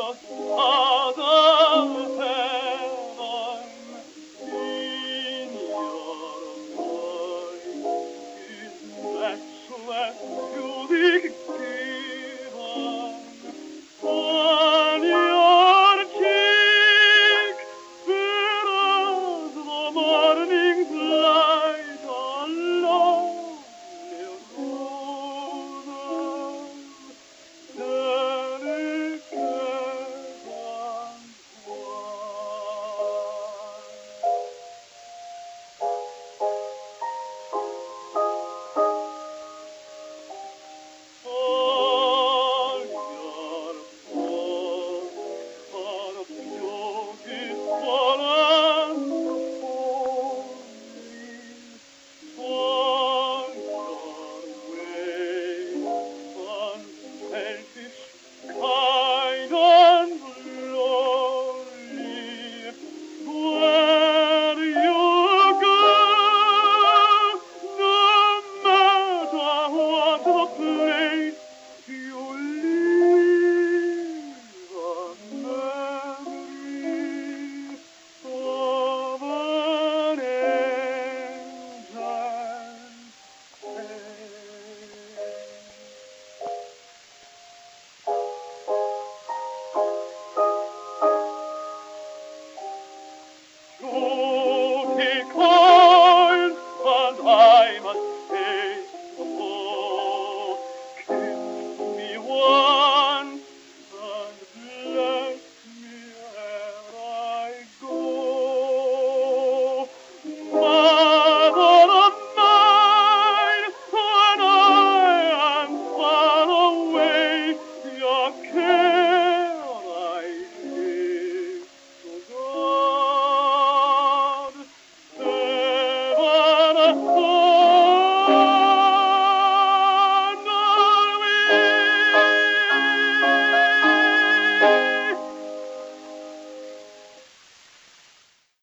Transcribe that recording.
das Vater.